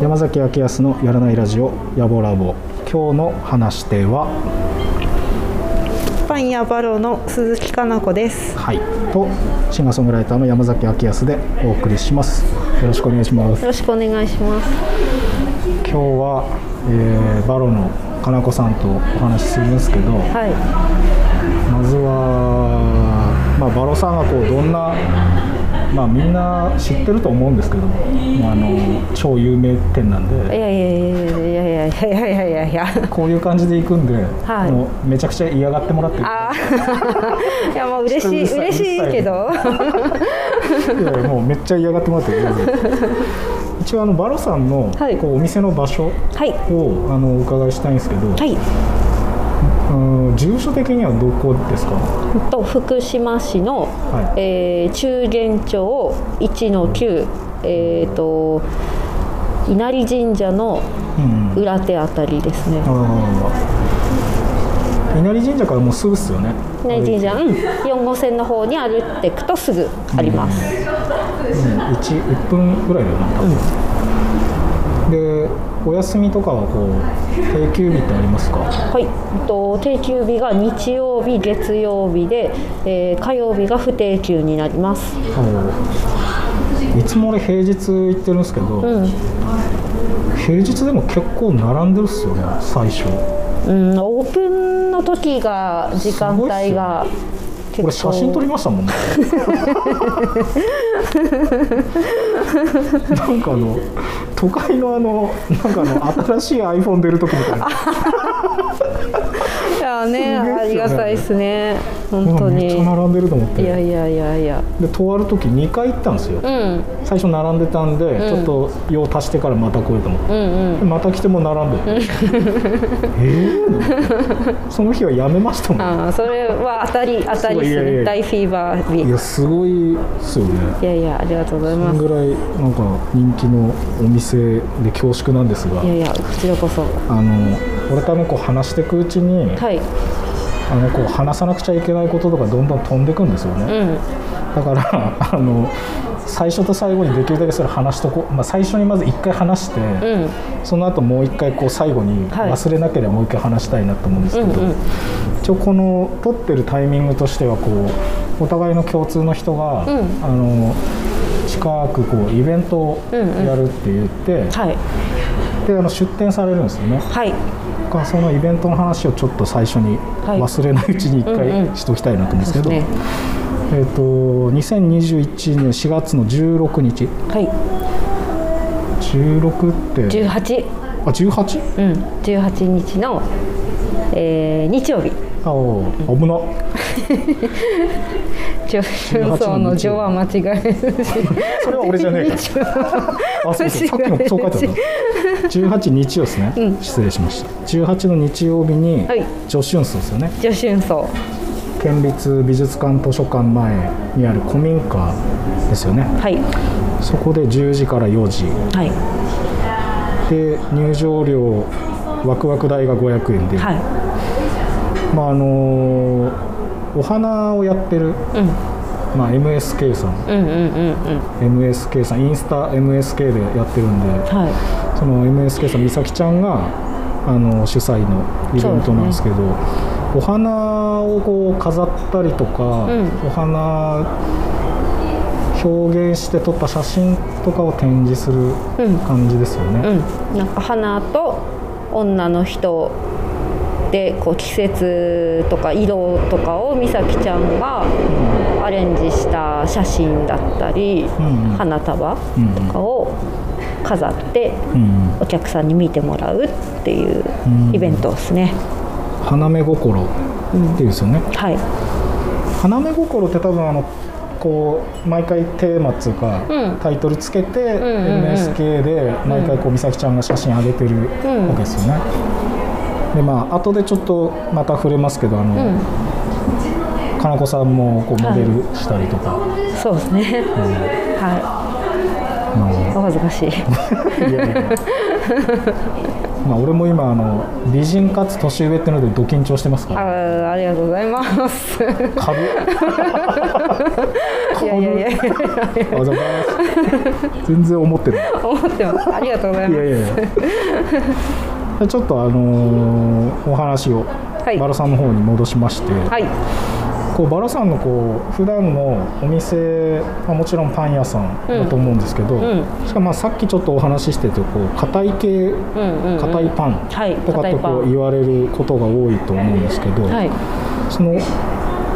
山崎明康のやらないラジオ野暮ラボ今日の話し手はン屋バロの鈴木かな子です。はいとシンガーソングライターの山崎明康でお送りしますよろしくお願いしますよろしくお願いします。今日は、えーバロのかなこさんとお話しするんですけどはい。まずは、まあ、バロさんがこうどんな、まあ、みんな知ってると思うんですけど、まあ、あの超有名店なんいでやいやいやいやいやいやいやいやいや。こういう感じで行くんで、はいもうめちゃくちゃ嫌がってもらってるああ。いやもう嬉しい嬉しいけど。いやいやもうめっちゃ嫌がってもらってる一応あのバロさんのはいこうお店の場所はいをあのお伺いしたいんですけど、はい。うん住所的にはどこですか？と福島市の、はいえー中元町1の9えっ、と稲荷神社のうん裏手あたりですね。あー。稲荷神社からもうすぐっすよね。稲荷神社、うん、4号線の方に歩いていくとすぐあります。うん、1, 1分ぐらいだよな多分、でお休みとかはこう定休日ってありますか？はい、えっと定休日が日曜日、月曜日で、えー火曜日が不定休になります。いつも俺平日行ってるんですけど、うん、平日でも結構並んでるっすよね最初。うん、オープンの時が時間帯が俺写真撮りましたもんね。なんかあの都会のあのなんかあの新しい iPhone 出る時みたいないやね、ねありがたいですね。本当うわめっに。ちゃ並んでると思っていやいやいやいや。でとある時2回行ったんですよ、うん、最初並んでたんで、ちょっと用足してからまた来ようと思って、うん、うん。でまた来ても並んでてえー、その日はやめましたもんああ、それは当たり、当たりですいやいやいやね。大フィーバー日。いやすごいっすよねいやいや、ありがとうございます。そんぐらいなんか人気のお店で恐縮なんですがいやいや、こちらこそ。あの俺多分こう話していくうちに、はい。あのこう話さなくちゃいけないこととかどんどん飛んでいくんですよね、うん、だから あの最初と最後にできるだけそれ話しとこう、まあ、最初にまず1回話して、うん。その後もう1回こう最後にはい忘れなければもう1回話したいなと思うんですけど、うんうん一応この撮ってるタイミングとしてはこうお互いの共通の人が、うんあの近くこうイベントをやるって言って、はい。であの出店されるんですよねはい。そのイベントの話をちょっと最初にはい。忘れないうちに1うんうん。回しときたいなと思うんですけど、そうですね。えっ、と2021年4月の16日。はい。16って？18。あ 18? うん、18日の、えー日曜日。あお危な。順走の序は間違え。それは俺じゃねえか。らあそうそう。さっきもそう書いてあった18日曜ですね、失礼しました18の日曜日にはい女春荘ですよね女春走。県立美術館図書館前にある古民家ですよねはい。そこで10時から4時はい。で入場料ワクワク代が500円で、はい。まああのお花をやってる、うん。まあ、MSK さんうんうんうんうん。MSK さんインスタ MSK でやってるんではその MSK さん美咲ちゃんがあの主催のイベントなんですけどお花をこう飾ったりとか、うんお花表現して撮った写真とかを展示するうん感じですよね。い。うん。なんか花と女の人。でこう季節とか色とかを美咲ちゃんがアレンジした写真だったり、うんうん花束とかを飾ってうん。お客さんに見てもらうっていううん。イベントですね。花芽心っていうんですよね。はい。花芽心って多分あのこう毎回テーマっつうか、うん。タイトルつけて、んうんうん。NSK で毎回こう美咲ちゃんが写真上げてるうん。わけですよね。でまあ後でちょっとまた触れますけどあの、かなこさんもこうモデルしたりとか、そうですね。はうん。いお恥ずかしい。いやいや。まあ俺も今あの美人かつ年上ってのでド緊張してますかあら。ーありがとうございます。株？いやいやいやいや。あじゃあ全然思ってない思ってます。ありがとうございます。いやいやいや。ちょっとあのーお話をはい。バラさんの方に戻しまして、はいこうバラさんのこう普段のお店はもちろんパン屋さんだと思うんですけど、ん。しかもまあさっきちょっとお話ししててこう硬い系うんうん、うん、硬いパンはいとか硬いパン。とこう言われることが多いと思うんですけど、はい。その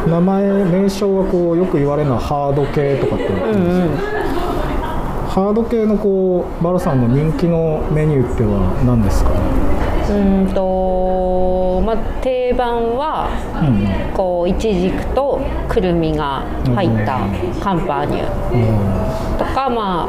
名前名称がこうよく言われるのはハード系とかって言われてるんですよ、ハード系のこうバラさんの人気のメニューっては何ですか？ね、うーんとまあ定番はうん。こうイチジクとくるみが入ったカンパーニュ。うん。とかまあ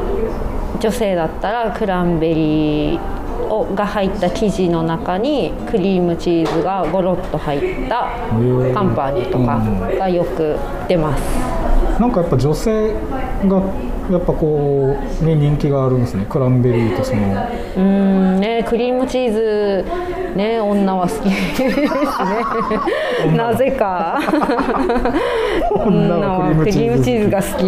女性だったらクランベリーをが入った生地の中にクリームチーズがゴロッと入ったー。カンパーニュとかがよく出ます。なんかやっぱ女性がやっぱこうに人気があるんですね。クランベリーとその。うーんねクリームチーズね女は好き。ですねなぜか。女はクリームチーズが好き。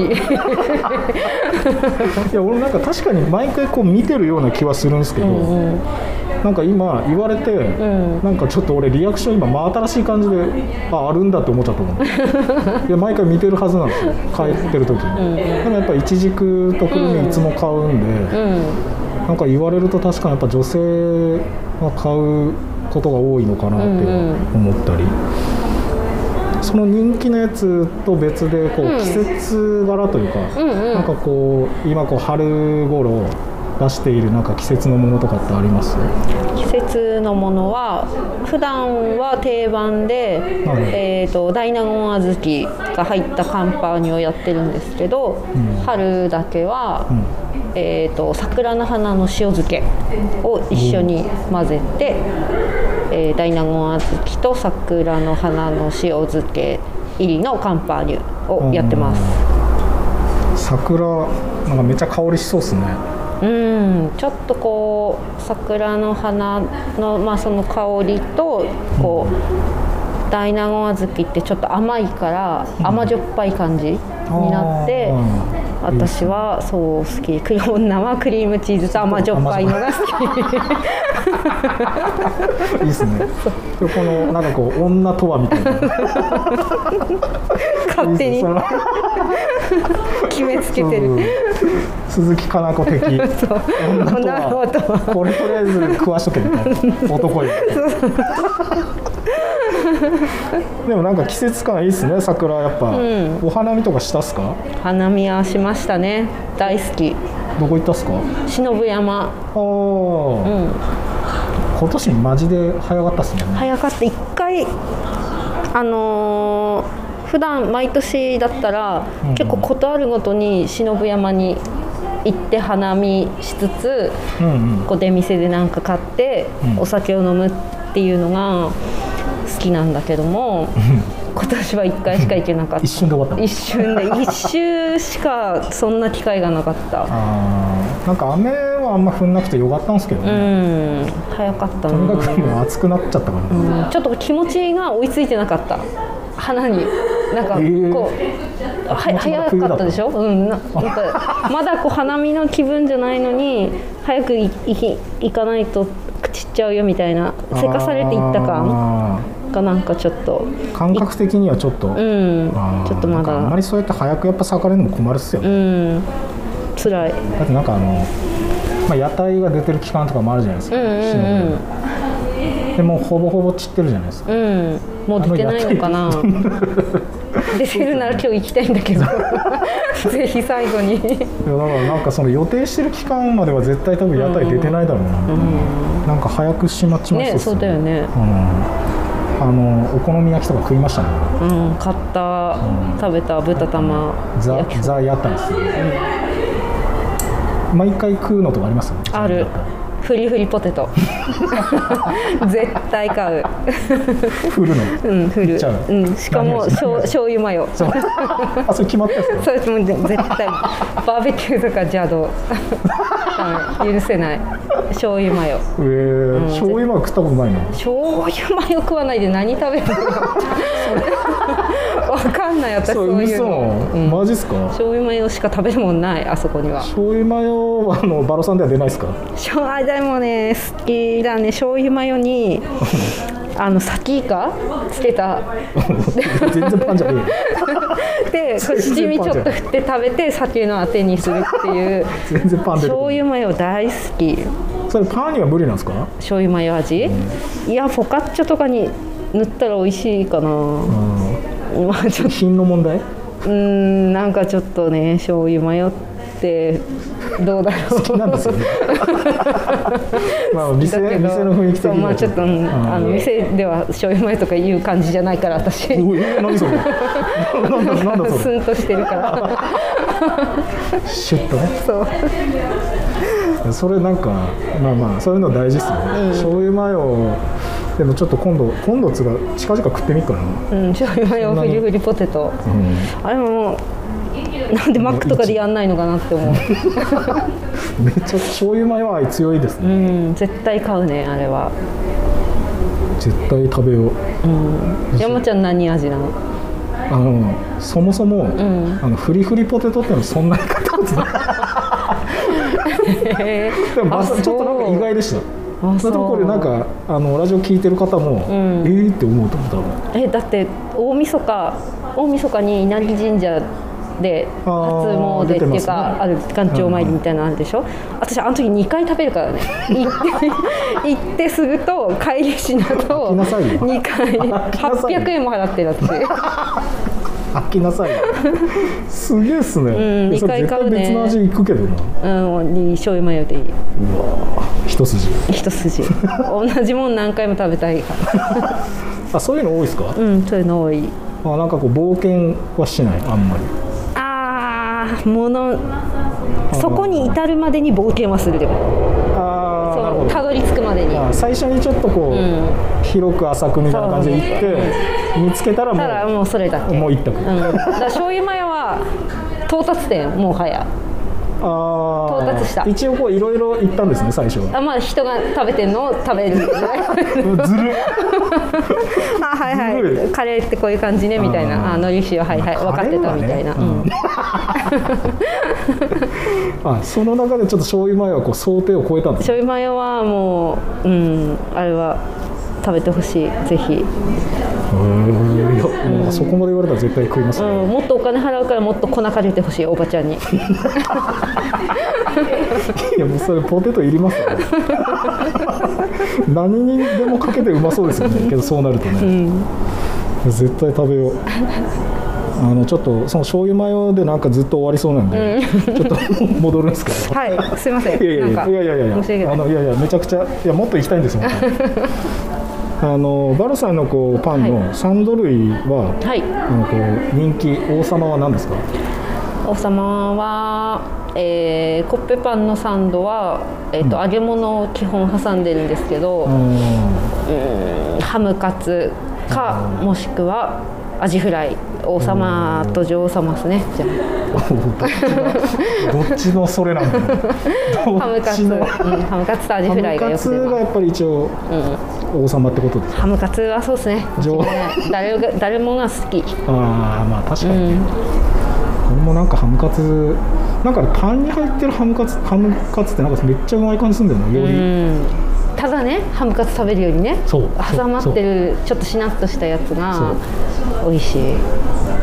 いや俺なんか確かに毎回こう見てるような気はするんですけど、なんか今言われて、ん。なんかちょっと俺リアクション今真新しい感じでああるんだって思っちゃったもん。いや毎回見てるはずなんですよ。帰ってる時に、でもやっぱイチジクとくるみいつも買うんで、うん。なんか言われると確かにやっぱ女性が買うことが多いのかなって思ったり、その人気のやつと別でこううん。季節柄というか、うんうん。なんかこう今こう春頃出しているなんか季節のものとかってあります？季節のものは普段は定番で、はい。えー、と大納言小豆が入ったカンパーニュをやってるんですけど、うん。春だけは、うん。えー、と桜の花の塩漬けを一緒に混ぜて、えー大納言小豆と桜の花の塩漬け入りのカンパーニュをやってます。桜なんかめっちゃ香りしそうですねうん、ちょっとこう桜の花の、まあ、その香りとこう大納言小豆ってちょっと甘いから甘じょっぱい感じになって、あ私はそう好き。クリ女はクリームチーズと甘じょっぱいのが好いいですね。でこのなんかこう女とはみたいな。き勝手に決めつけてる。うん。鈴木かな子的。女と女はこれとりあえず食わしとけみたいな。男よでもなんか季節感いいっすね。桜やっぱ、ん。お花見とかしたっすか？花見はしましたね。大好き。どこ行ったっすか？忍山。ああ、うん。今年マジで早かったっすね。早かった。一回あのー普段毎年だったら、うん。結構事あるごとに忍山に行って花見しつつうんうん。こう出店で何か買って、うん。お酒を飲むっていうのが好きなんだけども今年は1回しか行けなかった。一瞬で終わった。一瞬で。一周しかそんな機会がなかった。なんか雨はあんま降んなくてよかったんですけどうね、ん。早かったとにかなくもう暑くなっちゃったから、ね。うん。ちょっと気持ちが追いついてなかった。花に。なんかこう、えーは早かったでしょ、うん、ななんかまだこう花見の気分じゃないのに早く行かないと散っちゃうよみたいなせかされていった感？あがなんかちょっとー感覚的にはちょっと、うんちょっとまなんかあんまだりそうやって早くやっぱ咲かれるのも困るっすよ、うねん辛い。だってなんかあの、まあ、屋台が出てる期間とかもあるじゃないですか、うんうんうん。でもうほぼほぼ散ってるじゃないですか。うん。もう出てないのかな。出てるなら今日行きたいんだけど。ぜひ最後に。いやだからなんかその予定してる期間までは絶対多分屋台出てないだろうな、なんか早く閉まっちまいねそうっすそうだよね。うん、あのお好み焼きとか食いましたね。うん買った食べた豚玉。ザザ屋台ですね、毎回食うのとかあります？あるフリフリポテト。絶対買う。振るの？うんフルいっちゃううんしかもしょう醤油マヨ。そう。あそれ決まったやつだ。それも絶対。バーベキューとか邪道。許せない。醤油マヨ。えー醤油マヨ食ったことないの？醤油マヨ食わないで何食べるの？わかんない私そういう嘘。の、うん。マジっすか？醤油マヨしか食べるもんないあそこには。醤油マヨはあのバロさんでは出ないですか？醤油でもね好きだね。醤油マヨに あのサキイカつけた。全然パンじゃねでこう七味ちょっと振って食べて酒のあてにするっていう。全然パン醤油マヨ大好き。それパンには無理なんですか？醤油マヨ味、いやフォカッチャとかに塗ったら美味しいかな、まあちょっと品の問題？うーんなんかちょっとね醤油マヨってどうだろう。好きなんですよね。まあ店店の雰囲気的には。まあちょっと、うんあの店では醤油マヨとかいう感じじゃないから私。おいえ何それ？なんだなんだそれ？スンとしてるから。シュッとね。そう。それなんかまあまあそういうの大事っすよね、醤油マヨでもちょっと今度今度つうか近々食ってみっかな、うん醤油マヨフリフリポテト。うん。あれももうなんでマックとかでやんないのかなって思う。めっちゃ醤油マヨ愛強いですうね、ん絶対買うねあれは。絶対食べよう。山ちゃん何味なの？あのそもそも、ん。あのフリフリポテトってのはそんなに買ったことない。へでもまあちょっとなんか意外でした。あそれとこれなんかあのラジオ聞いてる方も、ん。えーって思うと思う多分。えだって大晦日大晦日に稲荷神社で初詣っていう出てますね。かある願帳参りみたいなのあるでしょ、私あの時2回食べるからね。行って行ってすぐと帰りしなと飽きなさいよ。2回。飽きなさいよ。800円も払ってる私飽きなさい。よ すげえっすね、うんえそれ二回買うね。絶対別の味いくけどな。うんに醤油マヨでいいうわ一筋。一筋。同じもん何回も食べたいか あそういうの多いですか、らうんそういうの多い。あなんかこう冒険はしない？あんまり。あーものそこに至るまでに冒険はするでも。ああたどり着くまでに。あ最初にちょっとこう、ん。広く浅くみたいな感じで行って、見つけたらもうもうそれだけ。もう一択、うん、だ醤油マヨは到達点もはやああ到達した。一応こういろいろ行ったんですね最初は。あまあ人が食べてるのを食べるずる。あはいはい。カレーってこういう感じねみたいな。あのり塩はいはい分かってたみたいな、うん。あその中でちょっと醤油マヨはこう想定を超えたんです醤油マヨはもううんあれは食べてほしい。ぜひ、へーいやもうそこまで言われたら絶対食います、うん、もっとお金払うからもっと粉かけてほしいおばちゃんに。いやもうそれポテトいりますよね。何にでもかけてうまそうですよね。けどそうなるとね、絶対食べよう。あのちょっとその醤油マヨでなんかずっと終わりそうなんで、ちょっと戻るんですけど。はいすいません。いやいやいやいやいやいやいあのいやいやめちゃくちゃいやもっと行きたいんですよあのバルさんのこうパンのサンド類は、はい。あのこう人気王様は何ですか？王様は、えーコッペパンのサンドは、えーと揚げ物を基本挟んでるんですけど、うんうんハムカツかもしくはアジフライ王様と女王様ですね。じゃ どっちのそれなんだハムカツ、うん、ハムカツとアジフライがよく出がやっぱり一応王様ってことですか？ハムカツはそうですね。女王。誰が誰もが好き。ああまあ確かに、うん。俺もなんかハムカツなんかパンに入ってるハムカツハムカツってなんかめっちゃうまい感じするんだよな。より、うんただねハムカツ食べるよりねそう。挟まってるちょっとしなっとしたやつが美味しい。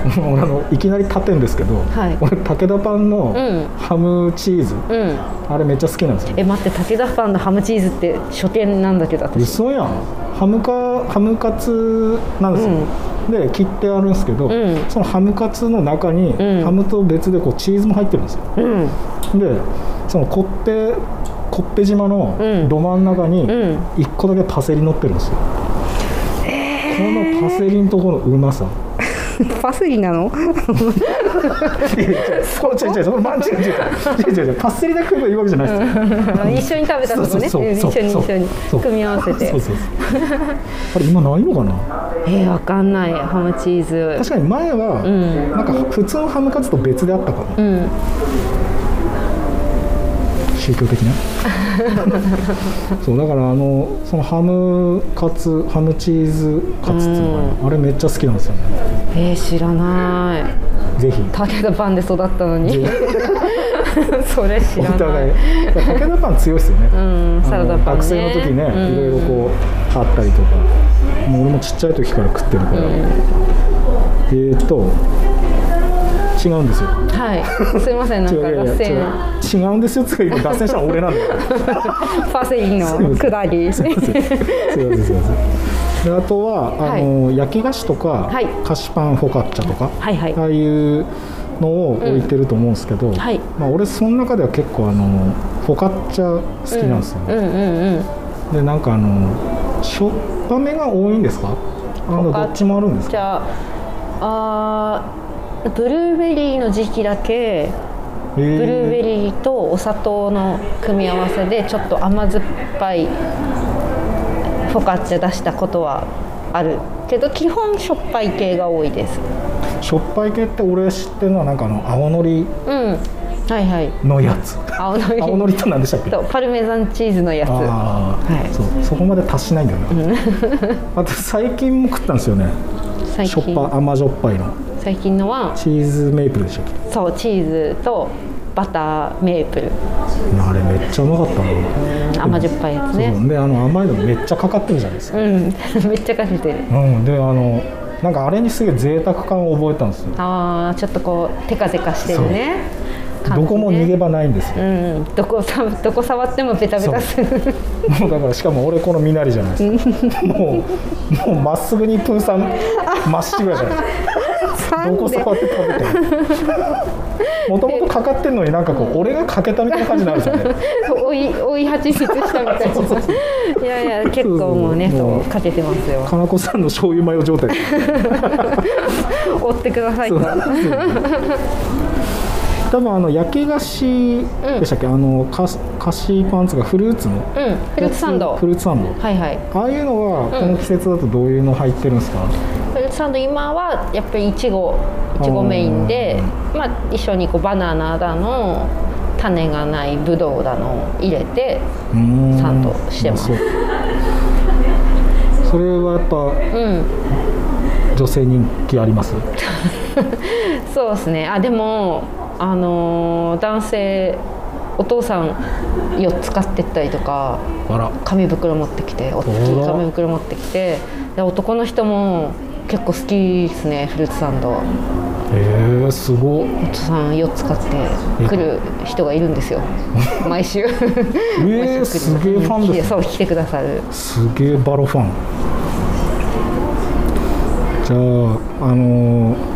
俺あのいきなり立てんですけど、はい。俺武田パンのん。ハムチーズ、うん。あれめっちゃ好きなんですよ。え待って武田パンのハムチーズって初見なんだけど私。嘘やん。ハムカハムカツなんですよ、で切ってあるんですけど、ん。そのハムカツの中に、ん。ハムと別でこうチーズも入ってるんですよ。うん。でそのコッペコッペ島のうん。ど真ん中にん。1個だけパセリ乗ってるんですよ、このパセリのところのうまさ。パセリなの？いやいやそう違う違うそのまん違う違う違う違う違うパセリだけ食えばいいわけじゃないですよ。一緒に食べたとこね。一緒に一緒に組み合わせて。そうそうそうあれ今ないのかな？えー、わかんない。ハムチーズ。確かに前は、ん。なんか普通のハムカツと別であったかも、うん宗教的な。そうだからあのそのハムカツハムチーズカツっていうのかな、あれめっちゃ好きなんですよね。えー、知らない。ぜひ。武田パンで育ったのに。それ知おらない。互い。武田パン強いですよね、うんサラダパンね。学生の時ね、うん。いろいろこうあったりとか。もう俺もちっちゃい時から食ってるから、えーっと違うんですよ。はい。すいませんなんか脱線。違うんですよつか今脱線したの俺なんだよ。パセリの下りすいません。すいませんすいませあとはあの、焼き菓子とか、はい。菓子パンフォカッチャとか、はいはい。ああいうのを置いてると思うんですけど、はい。まあ、俺その中では結構あのフォカッチャ好きなんですよね、うんうんうん。でなんかあのしょっぱめが多いんですか？あのどっちもあるんですか？あブルーベリーの時期だけブルーベリーとお砂糖の組み合わせでちょっと甘酸っぱいフォカッチャ出したことはあるけど基本しょっぱい系が多いです。しょっぱい系って俺知ってるのはなんかあの青のりうん。はいはい。のやつ。青のり。青のりって何でしたっけ？とパルメザンチーズのやつ。ああ、はい。そうそこまで達しないんだよな、あと最近も食ったんですよね最しょっ近ぱ甘じょっぱいの。最近のはチーズメイプルでしたっけ？そうチーズとバターメープル。あれめっちゃうまかったな。甘じょっぱいやつね。そうであの甘いのめっちゃかかってるじゃないですか、うん めっちゃかけてる。うん、であのなんかあれにすげえ贅沢感を覚えたんですよ。ああちょっとこうテカテカしてるねね。どこも逃げ場ないんですよ、うんどこさどこ触ってもベタベタする。もう だからしかも俺この身なりじゃないですか。もうもうまっすぐにプーさんまっしぐらじゃない。ですかどこ触って食べてもともとかかってんのになんかこう俺がかけたみたいな感じになるんですよね。追い追い蜂蜜したみたいな。いやいや結構もうねそうそうそうかけてますよ。かなこさんの醤油マヨ状態。追ってくださいと多分あの焼き菓子でしたっけ、あの菓子パンツがフルーツの。うんフルーツサンド。フルーツサンド。はいはい。ああいうのはこの季節だとどういうの入ってるんですか、フルーツサンド今はやっぱりいちごいちごメインでまあ一緒にこうバナナだの種がないブドウだのを入れてサンドしてます。それはやっぱうん。女性人気あります？そうですね。あでもあのー男性お父さん4つ買ってったりとか紙袋持ってきて大きい紙袋持ってきてで男の人も結構好きですねフルーツサンド。へえすごっ。お父さん4つ買って来る人がいるんですよ。毎週。えー、すげえファンですね。そう来てくださる。すげえバロファン。じゃああのー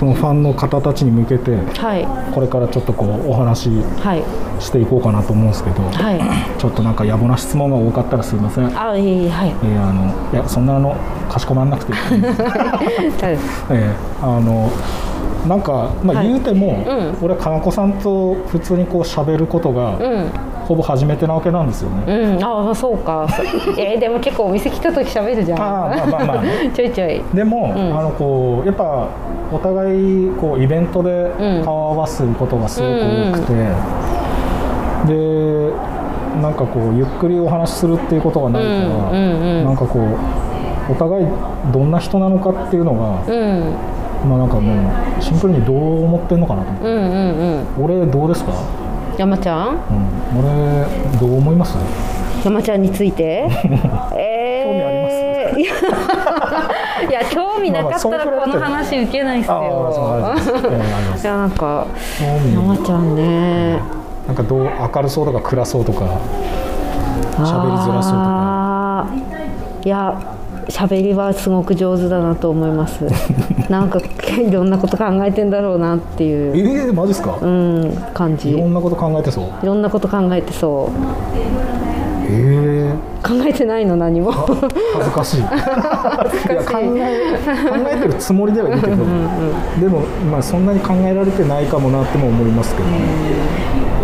そのファンの方たちに向けてはい。これからちょっとこうお話しはい。していこうかなと思うんですけど、はい。ちょっとなんか野暮な質問が多かったらすいません、えあいいはい。ーあのいやそんなあのかしこまんなくていい。えーあのなんか、まあ、はい。言うても、ん。俺かなこさんと普通にこう喋ることが、うんほぼ初めてなわけなんですよね、うん、ああそうか。えーでも結構お店来た時喋るじゃん。あーまあまあまあね。ちょいちょい。でも、ん。あのこうやっぱお互いこうイベントでうん。顔を合わすことがすごく多くて、でなんかこうゆっくりお話しするっていうことがないから、うんうんうん。なんかこうお互いどんな人なのかっていうのが、うん。まあなんかもうシンプルにどう思ってんのかなと思って、うんうんうん。俺どうですか、山ちゃん？うん、俺どう思います？山ちゃんについて？え えー。いや興味なかったらこの話受けないっすああそうありがとうございやなんか興味山ちゃんね。なんかどう明るそうとか暗そうとか喋りづらそうとかいや喋りはすごく上手だなと思います。なんかいろんなこと考えてんだろうなっていう、ええマジですか、うん、感じ。いいろんなこと考えてそう。ろんなこと考えてそええ。考えてないの何も。恥ずかしい。い。や考え考えてるつもりではいるけど。でも、まあ、そんなに考えられてないかもなっても思いますけど、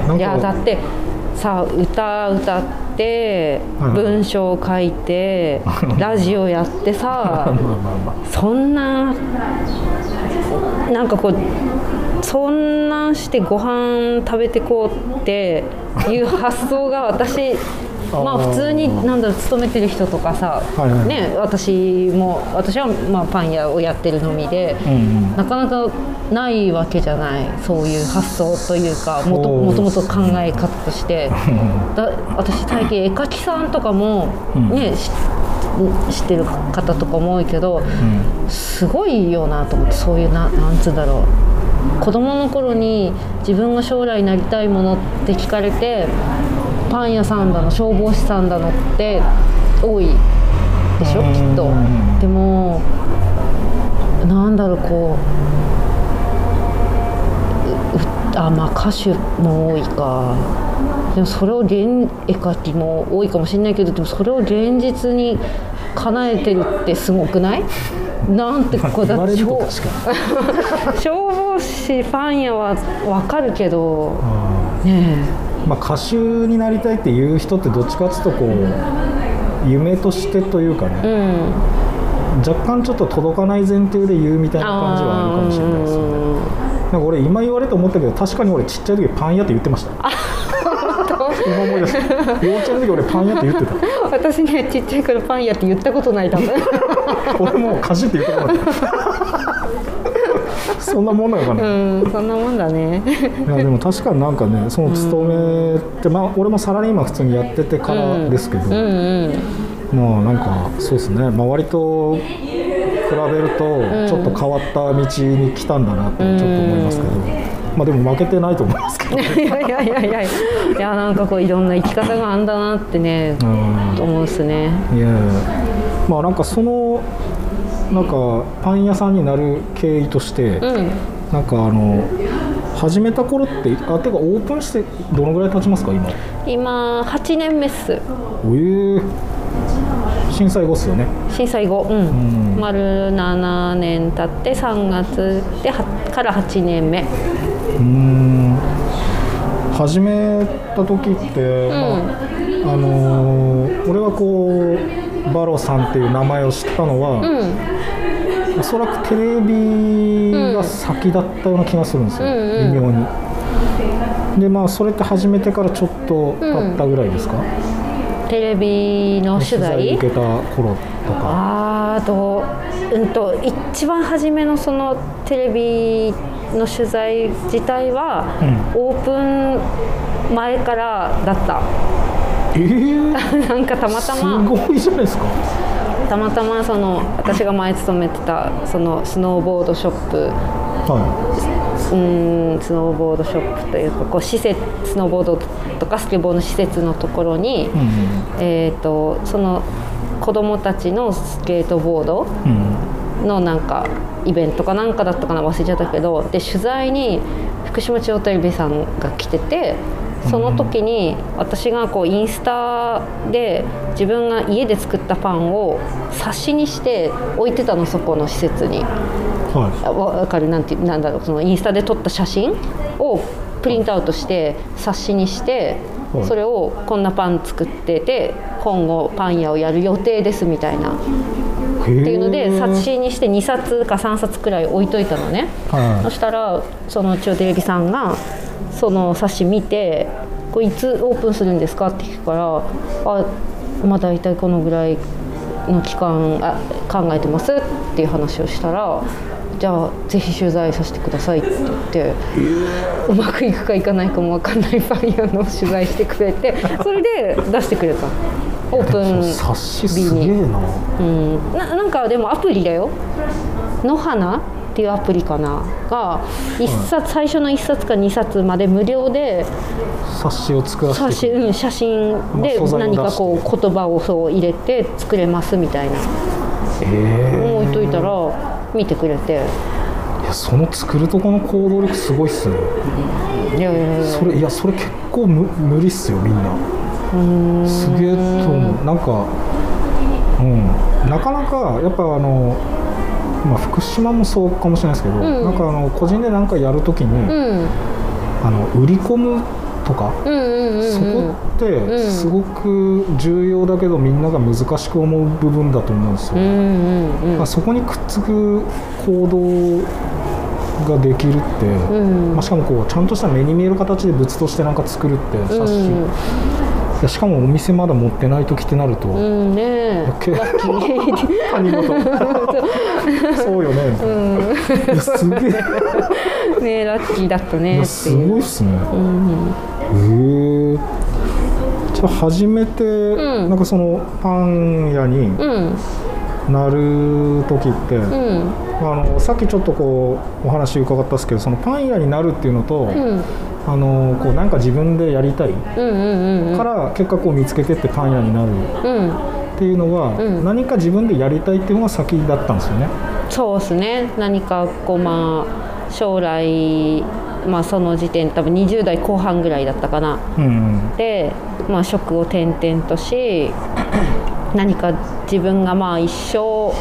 なんいやだかってさ歌歌って文章を書いて ラジオやってさ そんななんかこうそんなんしてご飯食べてこうっていう発想が私まあ普通になんだろう勤めてる人とかさ、はいはい。ね私も私はまあパン屋をやってるのみで、うんうん。なかなかないわけじゃないそういう発想というかもともともと考え方として。だ私最近絵描きさんとかもうん。知ってる方とかも多いけど、すごいよなと思ってそういうななんつうんだろう。子供の頃に自分が将来なりたいものって聞かれてパン屋さんだの消防士さんだのって多いでしょうん。きっと。でもなんだろうこううあまあ歌手も多いか。でもそれを現絵描きも多いかもしれないけどでもそれを現実に叶えてるってすごくない？なんてこう言われると消 防士ファンやは分かるけどあねーまあ、歌手になりたいっていう人ってどっちかっていうとこう夢としてというかえうね、ん。若干ちょっと届かない前提で言うみたいな感じはあるかもしれないですよね。なんか俺今言われて思ったけど確かに俺ちっちゃい時パン屋って言ってました。今思い出した幼稚園の時俺パン屋って言ってた。私ねちっちゃい頃パン屋って言ったことない多分。俺もう歌手って言ったことないそんなもんなのかな、うんそんなもんだね。いやでも確かになんかねその勤めって、まあ俺もサラリーマン普通にやっててからですけど、うんうん。まあなんかそうですね。周りと比べるとちょっと変わった道に来たんだなってちょっと思いますけど、まあでも負けてないと思いますけど、いやいやいやいや。いやなんかこういろんな生き方があんだなってねうん。思うっすね。いや。まあなんかそのなんかパン屋さんになる経緯として、うん。なんかあの始めた頃ってあてかオープンしてどのぐらい経ちますか今？今8年目っす。おえ。震災後っすよね。震災後。うん、ん。丸7年経って3月ではから8年目。うーん。始めた時って、まああのー俺がこうバロさんっていう名前を知ったのは、うん。おそらくテレビが先だったような気がするんですよ、うんうん。微妙に。でまあそれって始めてからちょっと経ったぐらいですか、テレビの取材？受けた頃とか。あーとうんと一番初めのそのテレビの取材自体は、オープン前からだったえー、なんかたまたま。すごいじゃないですか。たまたまその私が前勤めてたそのスノーボードショップ。はうーんスノーボードショップというかこう施設スノーボードとかスケボーの施設のところに、い、うん。えー、とその子供たちのスケートボードうん。のなんかイベントかなんかだったかな忘れちゃったけどで取材に福島地方テレビさんが来ててその時に私がこうインスタで自分が家で作ったパンを冊子にして置いてたのそこの施設に。はあわかるなんてなんだろうそのインスタで撮った写真をプリントアウトして冊子にしてはい。それをこんなパン作ってて今後パン屋をやる予定ですみたいなっいていうので冊子にして2冊か3冊くらい置いといたのね。はい。そしたらその中テレビさんがその冊子見て「これいつオープンするんですか?」って聞くから「あまあ大体このぐらいの期間あ考えてます」っていう話をしたら「じゃあぜひ取材させてください」って言って、うまくいくかいかないかも分かんないパン屋の取材してくれてそれで出してくれたオープン冊子すげえな。うん、ななんかでもアプリだよ。野花っていうアプリかな。が一冊、最初の1冊か2冊まで無料で冊子を作らせて写真,、うん、写真で何かこう言葉をそう入れて作れますみたいな。えのを置いといたら見てくれて。ー、いやその作るとこの行動力すごいっすね。いやいやいや。それいやそれ結構む無理っすよみんなすげえと思う。なんかうん。なかなかやっぱあのまあ、福島もそうかもしれないですけど、うん。なんかあの個人で何かやるときに、うん。あの売り込むとか、そこってうん。すごく重要だけどみんなが難しく思う部分だと思うんですよ、うんうんそこにくっつく行動ができるって、うん。まあ、しかもこうちゃんとした目に見える形で物としてなんか作るって写真、うんしかもお店まだ持ってない時ってなると、うんねえ。けラッキー他人事そうよね、いやすげえ。ねえラッキーだったいねすごいっすね、うん。へえ。じゃあ初めて、ん。なんかそのパン屋にうんなる時って、うん。あのさっきちょっとこうお話伺ったんですけどそのパン屋になるっていうのと、うん。あのこうなんか自分でやりたいうんうんうんから結果こう見つけてってパン屋になる。うん。っていうのは、うん。何か自分でやりたいっていうのが先だったんですよね？そうですね。何かこうまあ将来まあその時点多分20代後半ぐらいだったかな。うん。で、まあ、職を転々とし何か自分がまあ一生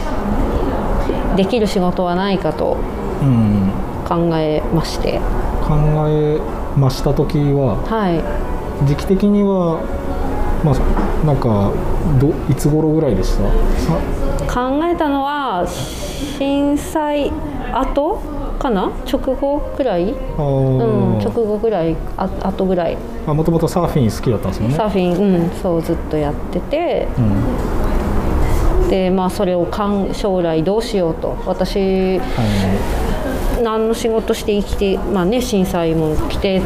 できる仕事はないかとうん、考えまして。考えました時ははい。時期的にはまあなんかどいつ頃ぐらいでした？さ考えたのは震災後かな？直後ぐらい、あうん、直ー後ぐらいあ後ぐらい。あもともとサーフィン好きだったんですよね？サーフィン、うん、そうずっとやってて。うん。でまあそれをかん将来どうしようと。私何の仕事して生きてまあね震災も来てう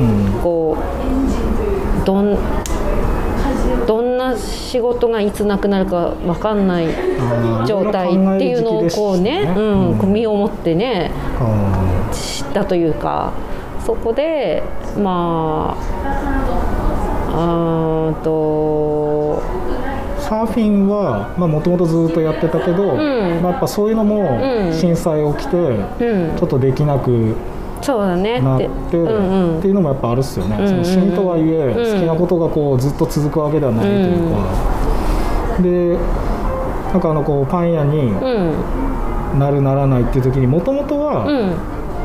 ん。こうどんな仕事がいつなくなるか分かんない状態っていうのをこうねうん、身をもってねあ知ったというかそこでまああーとーサーフィンはもともとずっとやってたけど、ん。まあ、やっぱそういうのもうん。震災起きて、うん。ちょっとできなくそうだね。なっってて、うんうん。っていうのもやっぱあるっすよね、んうんその趣味とはいえ、うん。好きなことがこうずっと続くわけではないというか、でなんかあのこうパン屋にうん。なるならないっていう時にもともとは、うん。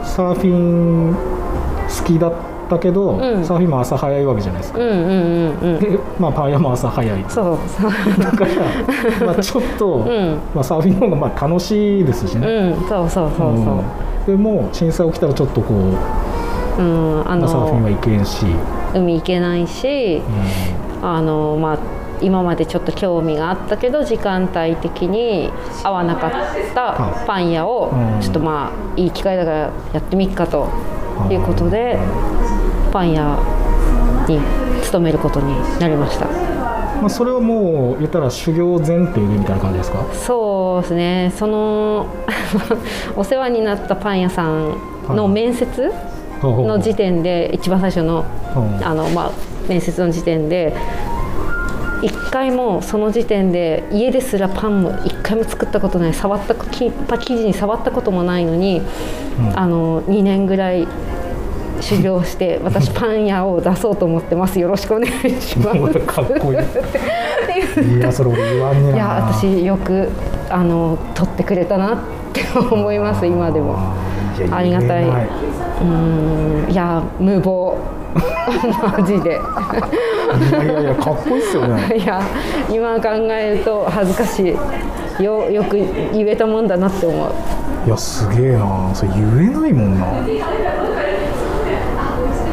サーフィン好きだったけど、うん。サーフィンも朝早いわけじゃないですか、うんうんうんうん。でまあパン屋も朝早いそうそう。だから、まあ、ちょっと、ん。まあ、サーフィンの方がまあ楽しいですしね、うん。そうそうそう。うんでも震災起きたらちょっとこう、うんあまあ、サーフィンは行けんし、海行けないしあのまあ今までちょっと興味があったけど時間帯的に合わなかったパン屋をちょっとまあいい機会だからやってみっかということでパン屋に勤めることになりましたまあ、それはもう言ったら修行前提でみたいな感じですか？そうですね。その お世話になったパン屋さんの面接の時点で一番最初のうん。あの、まあ、面接の時点で一回もその時点で家ですらパンも一回も作ったことない触った生地に触ったこともないのに、うん。あの2年ぐらい修行して私パン屋を出そうと思ってます。よろしくお願いします。かっこいいいやそれ俺言わんねいや私よくあの取ってくれたなって思います今でも。ありがたい。うーんいや無謀。マジで。いやいやいやかっこいいっすよね。いや今考えると恥ずかしい。よよく言えたもんだなって思う。いやすげえな。それ言えないもんな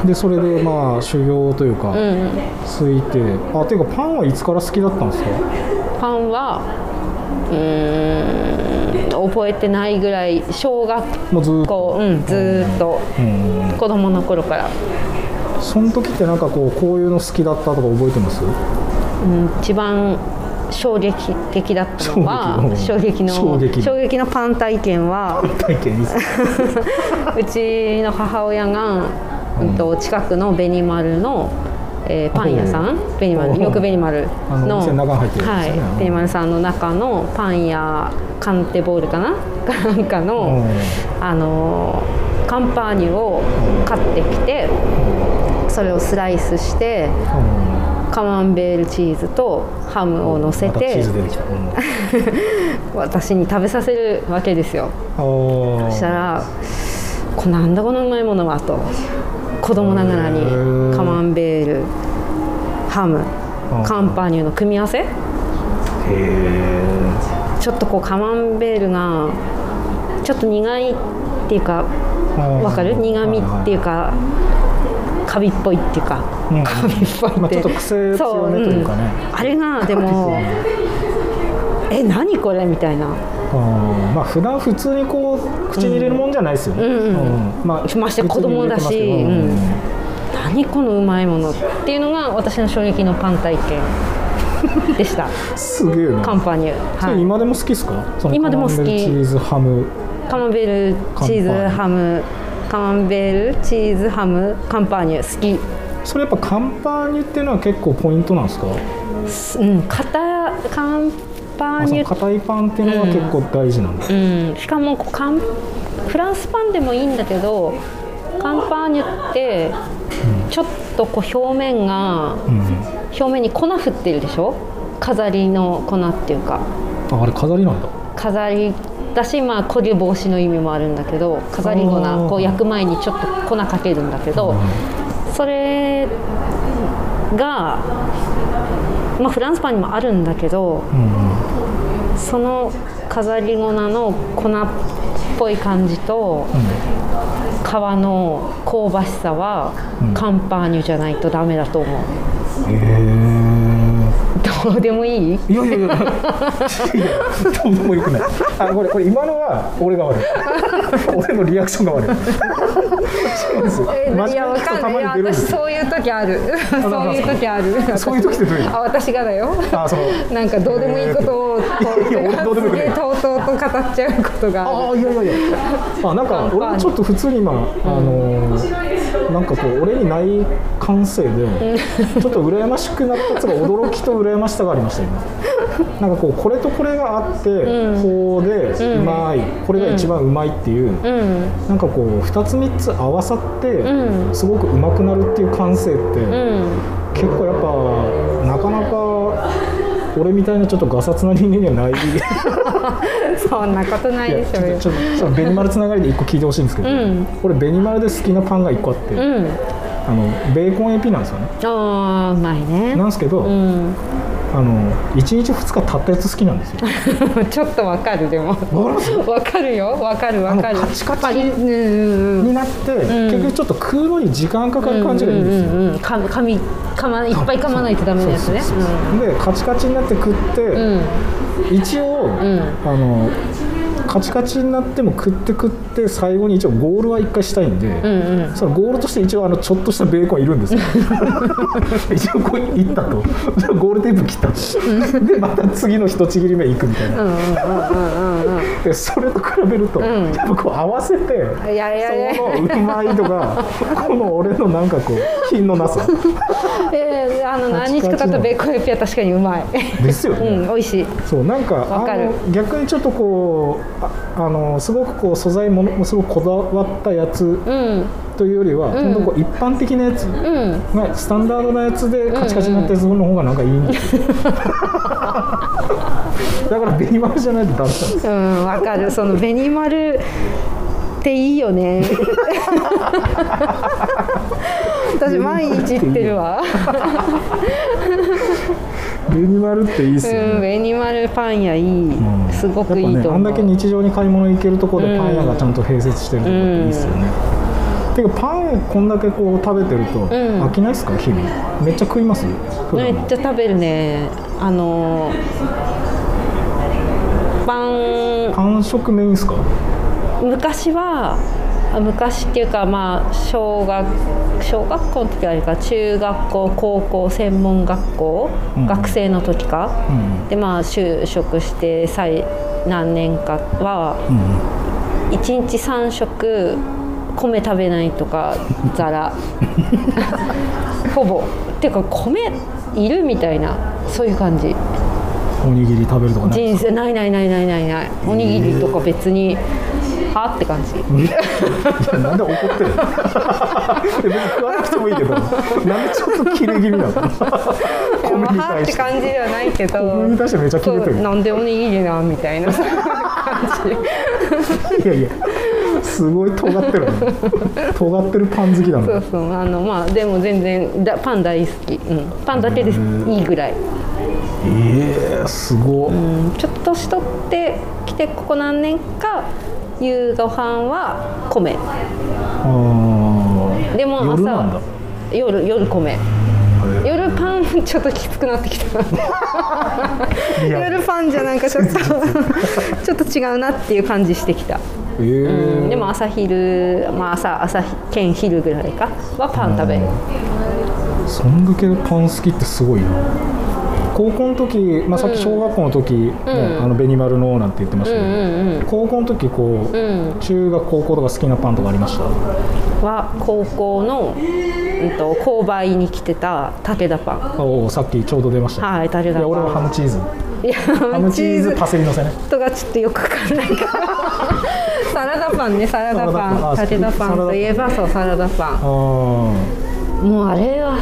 でそれでまあ修行というか、うん。ついてあていうかパンはいつから好きだったんですか？パンはうーん覚えてないぐらい小学もうずーっと。校うんずーっとうん。子供の頃から、その時ってなんかこうこういうの好きだったとか覚えてます？うん、一番衝撃的だったのは衝衝撃の衝撃。のパン体験はうちの母親が、うん、と近くのベニマルの、えーパン屋さん？ベニマル？よくベニマルのはいですね。うん。ベニマルさんの中のパン屋カンテボールかな？か なんかの、うん。あのーカンパーニュを買ってきてそれをスライスしてカマンベールチーズとハムを乗せて 私に食べさせるわけですよ。そしたら「こなんだこのうまいものは」と。子供ながらにカマンベールハムうん。カンパーニュの組み合わせ。ちょっとこうカマンベールがちょっと苦いっていうかわかる？苦味っていうかカビっぽいっていうか、うん。カビっぽいって、まあちょっと癖強めというかね。ん。あれがでもえ何これ？みたいな。うんまあ普段普通にこう口に入れるもんじゃないですよね、うん。うんうん。まあまして子供だし普通に入れてますけど。何このうまいものっていうのが私の衝撃のパン体験でした。すげえな。カンパーニュ、はい、それ今でも好きですか？今でも好き。チーズハム。カマンベールチーズハム。カマンベールチーズハム。カンパーニュ好き。それやっぱカンパーニュっていうのは結構ポイントなんですか？うん、硬カンパーあそのニュ、硬いパンっていうのが結構大事なんだ、うん、しかもこうカンフランスパンでもいいんだけどカンパーニュってちょっとこう表面がうん。表面に粉振ってるでしょ？飾りの粉っていうか。ああれ飾りなんだ。飾りだしまあ焦げ防止の意味もあるんだけど飾り粉こう焼く前にちょっと粉かけるんだけどそれが、まあ、フランスパンにもあるんだけどうんうんその飾り粉の粉っぽい感じと皮の香ばしさはうんカンパーニュじゃないとダメだと思う。へえどうでもいい？いやいやいや。いやどうでもよくない。あこれこれ今のは俺が悪い。俺のリアクションが悪いいやわかんない。私そういう時ある。そういう時ある。そういう時ってどういうあ私がだよ。あそのなんかどうでもいいことをいや俺どうすげえとうとうと語っちゃうことがあいやいやいや。あなんか俺もちょっと普通に今、あのーなんかこう俺にない感性でちょっと羨ましくなったつうか驚きと羨ましさがありました今。なんかこうこれとこれがあって、こうでうまい。これが一番うまいっていう、うん。なんかこう2つ3つ合わさって、うん。すごくうまくなるっていう感性って、うん。結構やっぱなかなか俺みたいなちょっとガサツな人間にはない。そんなことないでしょうよ。ちょっとちょっとちょっとベニマルつながりで1個聞いてほしいんですけど、うん。俺ベニマルで好きなパンが1個あって、うん。あのベーコンエピなんですよね。ああうまいね。なんですけど、うんあの1日2日経ったやつ好きなんですよ。ちょっとわかるでも。わかる？よ。わかるわかる。カチカチになって、結局ちょっと空路に時間かかる感じがいいんですよ、うんうんうんかかみかまいっぱい噛まないとダメなやつね。でカチカチになって食って、うん。一応、ん。あのカチカチになっても食って食って最後に一応ゴールは1回したいんで、うんうん。そのゴールとして一応あのちょっとしたベーコンいるんですよ。一応こう行ったと。ゴールテープ切ったと。でまた次の一ちぎり目行くみたいな、でそれと比べると、ん。やっぱこう合わせていやいやいやそのうまいとかこの俺のなんかこう品のなさ。えーあの何日か経ったベーコンエピは確かにうまい。ですよね、うん美味しい。そうなんかわかる。あの逆にちょっとこうああのすごくこう素材ものもすごくこだわったやつうん。というよりは、本当こう一般的なやつうん。がスタンダードなやつでカチカチになったやつの方がなんかいいんですよ、だからベニマルじゃないとダメなんですうんわかる。その紅丸っていいよね。私毎日行ってるわベニマルっていいっすようんね、紅丸パン屋いい、うんすごくいいやっぱね、あと思う、んだけ日常に買い物行けるところでパン屋がちゃんと併設してるとこっていいっすよね、てかパンこんだけこう食べてるとん飽きないっすか？日々。めっちゃ食います普め段っちゃ食べるね。あのパン。パン食メインっすか？昔はあ昔っていうかまあ小学小学校の時はあれか中学校高校専門学校、うん。学生の時か、うん。でまあ就職して最何年かはうん1日3食米食べないとかざら ほぼ。っていうか米いるみたいなそういう感じ。おにぎり食べるとかね人生ないないないないないない。おにぎりとか別にはって感じ。なんで怒ってるの？別に食わなくてもいいけどなんでちょっと切れ気味なの？米にはって感じではないけど米に対してめっちゃ切れてる。なんでおにぎりなみたいな。感じいやいやすごい尖ってるね。尖ってるパン好きだそねうそうあのまあでも全然だパン大好き、うん、パンだけでいいぐらい、ええすごっ、うん、ちょっと年取ってきてここ何年か夕ご飯は米。でも朝夜夜夜米。へ夜パン ちょっときつくなってきた。夜パンじゃなんかちょっと。ちょっと違うなっていう感じしてきた、ええ。うん、でも朝昼まあ朝朝兼昼ぐらいか。はパン食べる。そん。だけパン好きってすごいな高校の時、まあ、さっき小学校の時、ねあの紅丸のなんて言ってましたけど、高校の時こう、うん。中学高校とか好きなパンとかありました？は高校の、うん、と購買に来てた武田パン。おおさっきちょうど出ました、はい武田パン。いや俺はハムチーズ。いやハムチーズパセリのせね。とかちょっとよくわかんないから サラダパンねサラダパン。武田パンといえばそうサラダパン。もうあれは。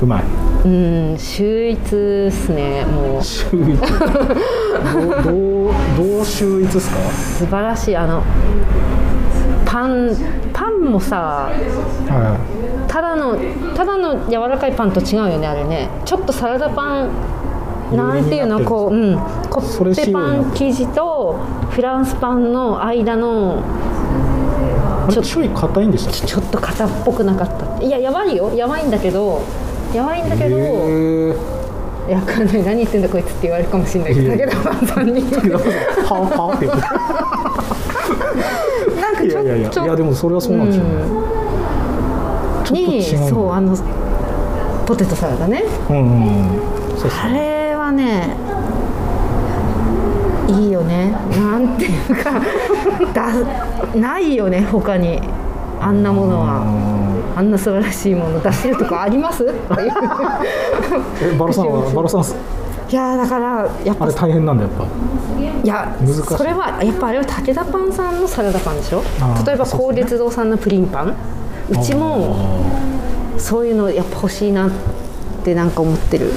うまいうん秀逸っすねもう。秀逸？どうどう秀逸ですか？素晴らしい。あのパンパンもさはただのただの柔らかいパンと違うよねあれね。ちょっとサラダパンなんていうのこう、うん、コッペパン生地とフランスパンの間のちょい硬いんでしたちょっと硬っぽくなかった。いややばいよ。やばいんだけどやばいんだけど、へいやわかんない。何言ってんだこいつって言われるかもしれないけどいやいや。武田さんに。えパオパオって言って。なんかいちょやいやいやちょいやでもそれはそうなんですよね、ちょっとに違うんだ。そうあのポテトサラダね。うんうんうん。そうそうあれはねいいよね。なんていうかだないよね他にあんなものはあんな素晴らしいもの出してるとこあります？っていうえバロさんは バロさんいやーだからやっぱあれ大変なんだやっぱ。いや難しい。それはやっぱあれは武田パンさんのサラダパンでしょ？例えば高烈堂さんのプリンパン。うちもそういうのやっぱ欲しいなってなんか思ってる。そ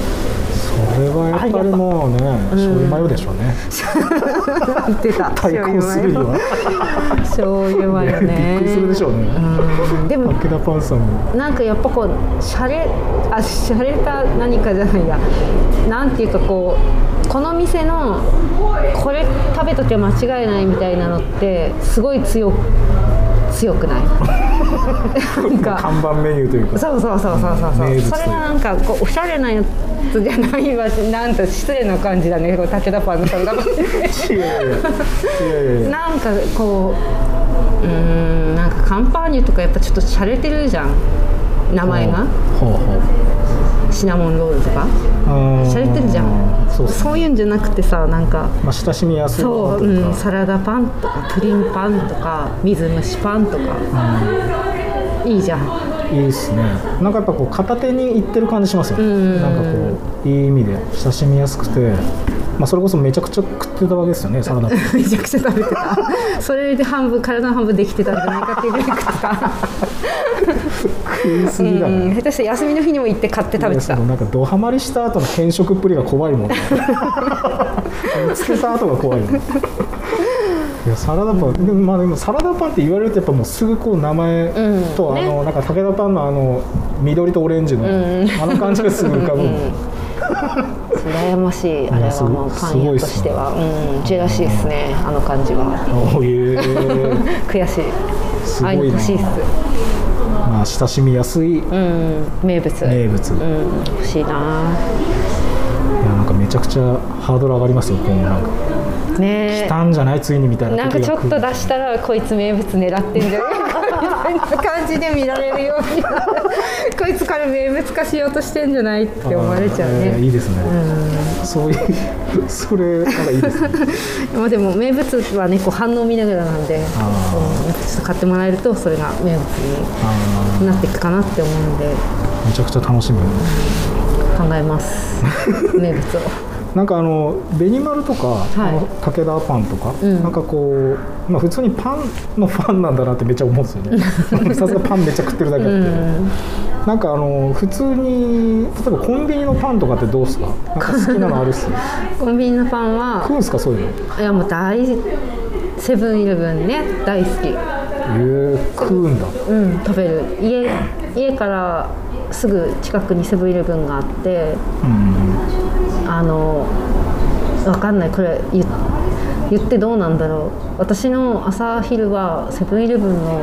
れはやっぱりもうね醤油マヨでしょうね。出た。対抗するには。醤油マヨね。びっくりするでしょうね。うん。でも武田パンさんも。なんかやっぱこうしゃれあしゃれた何かじゃないや。なんていうかこうこの店のこれ食べときゃ間違いないみたいなのってすごい強強くない？なんか。看板メニューというか。そうそうそうそうそうそう。名物という。それがなんかこうおしゃれなやつじゃないわなんと失礼な感じだね。こう武田パンのサラダパンいやいやいや。いやいやいや。なんかこううーんなんかカンパーニュとかやっぱちょっと洒落てるじゃん。名前が。ほうほうシナモンロールとか？あー。洒落てるじゃん。そうそういうんじゃなくてさなんかまあ親しみやすいもそう、うん、サラダパンとかプリンパンとか水蒸しパンとか、いいじゃん。いいっすね。なんかやっぱこう片手にいってる感じしますよね。ん。なんかこういい意味で親しみやすくて。まあそれこそめちゃくちゃ食ってたわけですよねサラダパン。めちゃくちゃ食べてた。それで半分体の半分できてたんじゃないかっていうぐらい食ってた食いすぎだね。うん下手したら休みの日にも行って買って食べてた。なんかドハマりした後の変色っぷりが怖いもんね。見つけた後が怖いもん。いやサラダパン、でもまあでもサラダパンって言われるとやっぱもうすぐこう名前と、うん。ねあのなんか武田パンのあの緑とオレンジの、あの感じがすぐ浮かぶもん、羨ましい。あれはもうパン屋としては。うん。ジェラシーですね。あの感じは。おいえ 悔しい。すごいな欲しいっすまあ親しみやすいうん名物。名物、いやうん欲しいな。なんかめちゃくちゃハードル上がりますよ今後なんか。ね来たんじゃない？ついにみたいななんかちょっと出したらこいつ名物狙ってんじゃないかみたいな感じで見られるようにこいつから名物化しようとしてんじゃないって思われちゃうあーえーねいいですね、そういう それなんかいいですね。まあでも名物はねこう反応見ながらなんで、うん、ちょっと買ってもらえるとそれが名物あになっていくかなって思うんで。ーめちゃくちゃ楽しみ。考えます。名物をなんかあのベニマルとか、い。あの武田パンとか、うん。なんかこう、まあ、普通にパンのファンなんだなってめっちゃ思うんですよね。さすがパンめっちゃ食ってるだけあって、うん。なんかあの普通に例えばコンビニのパンとかってどうですか？なんか好きなのあるっす？コンビニのパンは食うんすかそういうの？いやもう大セブンイレブンね大好き。えー、食うんだ。うん食べる。家家からすぐ近くにセブンイレブンがあって。うんあのわかんない。これ言言ってどうなんだろう。私の朝昼はセブンイレブンの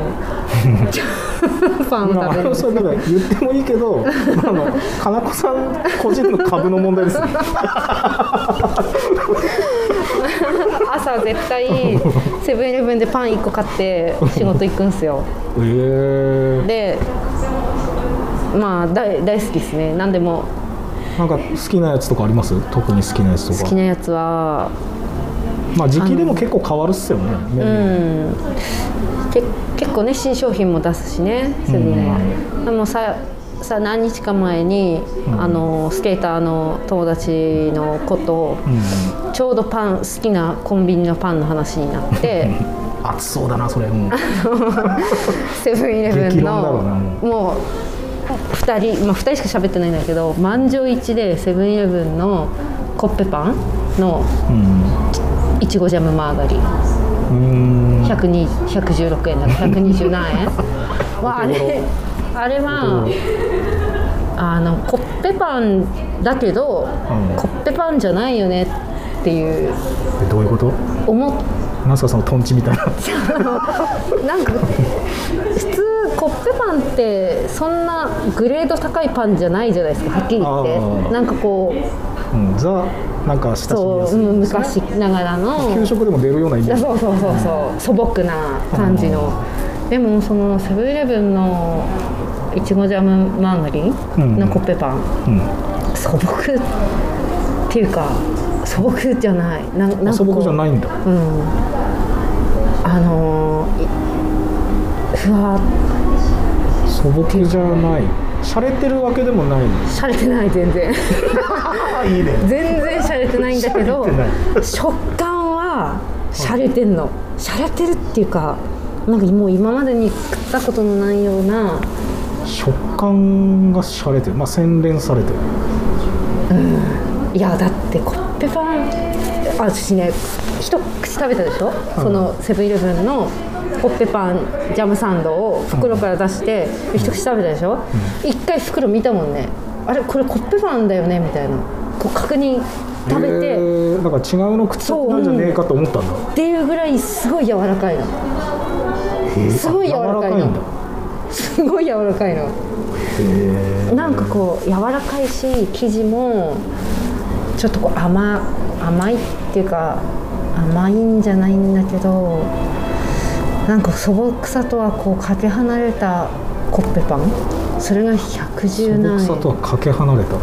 パンをまあ、食べる。んですそうだから言ってもいいけど、あの金子さん個人の株の問題です。ね。朝絶対セブンイレブンでパン1個買って仕事行くんすよ。ええでまあ大大好きですね。何でもなんか好きなやつとかあります？特に好きなやつとか。好きなやつはまあ時期でも結構変わるっすよね。メうんけ結構ね新商品も出すしねセブンは、でもささ何日か前に、うんあのスケーターの友達の子と、うん。ちょうどパン好きなコンビニのパンの話になって 熱そうだなそれ。うん。セブンイレブンのもう2人、まあ、2人しか喋ってないんだけど満場一致でセブンイレブンのコッペパンのいちごジャムマーガリンうん。うん。102 116円だから120何円？わあれあれはあのコッペパンだけど、うんコッペパンじゃないよねっていうえどういうこと？思っなんすかそのトンチみたいな。なんか普通コッペパンってそんなグレード高いパンじゃないじゃないですかはっきり言ってなんかこううん。ザなんか親しみそうやすい。うん昔ながらの給食でも出るようなイメージ。そうそうそうそう素朴な感じのでもそのセブンイレブンのいちごジャムマーガリンのコッペパン、うん。素朴っていうか素朴じゃないななん素朴じゃないんだ。うんあのふわ素朴じゃない。洒落てるわけでもない。しゃれてない全然あ いいね。全然しゃれてないんだけど食感はしゃれてんのしゃれてるっていうかなんかもう今までに食ったことのないような食感が洒落てる。まあ洗練されてる。いやだってコッペパンあ私ね一口食べたでしょ、そのセブンイレブンのコッペパンジャムサンドを袋から出して、一口食べたでしょ、一回袋見たもんね。あれこれコッペパンだよねみたいな。こう確認食べて、えー、だから違うの食っちゃったんじゃねえかと思ったんだ。っていうぐらいすごい柔らかいの。すごい柔らかいの。んだ。すごい柔らかいの。へなんかこう柔らかいし生地もちょっとこう甘甘いっていうか甘いんじゃないんだけどなんか素朴さとはこうかけ離れたコッペパン？それが110素何円。朴さとはかけ離れた？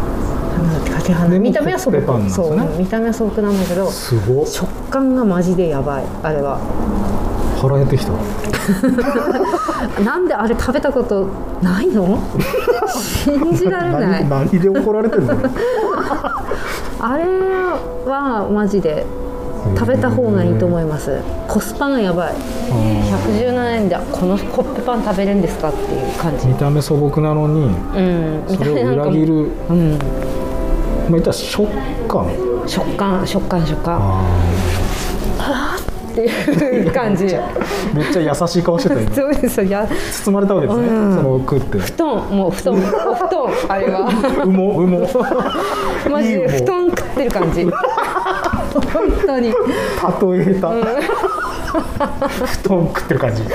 見た目は素朴。パンなんですそう見た目は素朴なんだけど。食感がマジでやばい。あれは。腹減ってきた。なんであれ食べたことないの？信じられない。何何で怒られてるの？あれはマジで食べた方がいいと思います。コスパがやばい。117円でこのコッペパン食べれるんですかっていう感じ。見た目素朴なのにうん。見それを裏切る。うん。まあ言ったら食感。食感食感食感。あっていう感じーめっちゃ優しい顔してた今。そうですよや包まれたわけですね。うんその食って。布団もう布団 お布団あれはうもうも。マジで布団食ってる感じ本当に例え下手。布団食ってる感じ。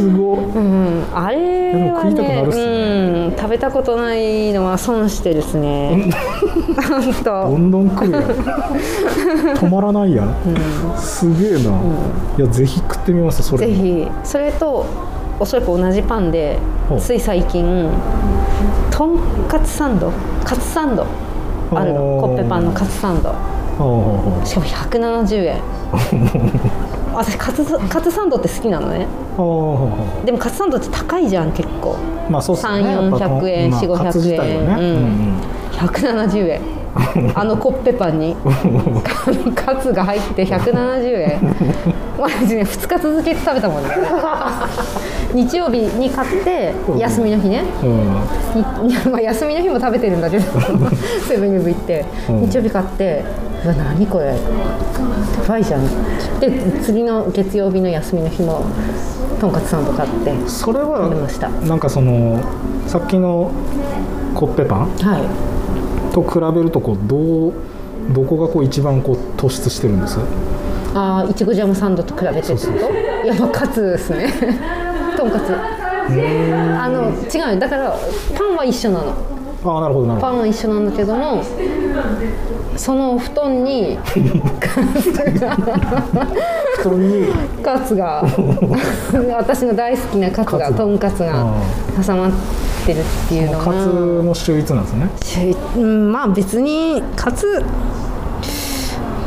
すごっ。うん、あれは食いたくなるっねすね。うん、食べたことないのは損してですね。本ど当んどん食うやん止まらないやん、すげえな、いやぜひ食ってみますそれ。ぜひ。それとおそらく同じパンでつい最近とんかつサンド。カツサンド。あるの。コッペパンのカツサンド。しかも170円 私カツカツサンドって好きなのね。でもカツサンドって高いじゃん結構。まあそうね。やっぱ3400円まあ4500カツ自体はね。円うん170円。あのコッペパンに。カツが入って170円。マジで2日続けて食べたもんね。日曜日に買って休みの日ね。うん。まあ休みの日も食べてるんだけど。セブンイレブン行って、うん。日曜日買ってうわ何これ？やばいじゃんで次の月曜日の休みの日もとんかつサンド買ってそれ食べました。はなんかそのさっきのコッペパン？はい。と比べるとこうどうどこがこう一番こう突出してるんです？ああいちごジャムサンドと比べてってこと？いやまあカツですね。とんかつ。あの違うよ。だからパンは一緒なのああなるほどなるほパンは一緒なんだけどもその布団にど布団に。カツが私の大好きなカツがカツ。とんかつが挟まってるっていうのが。カツの秀逸なんですね？しうんまあ別にカツ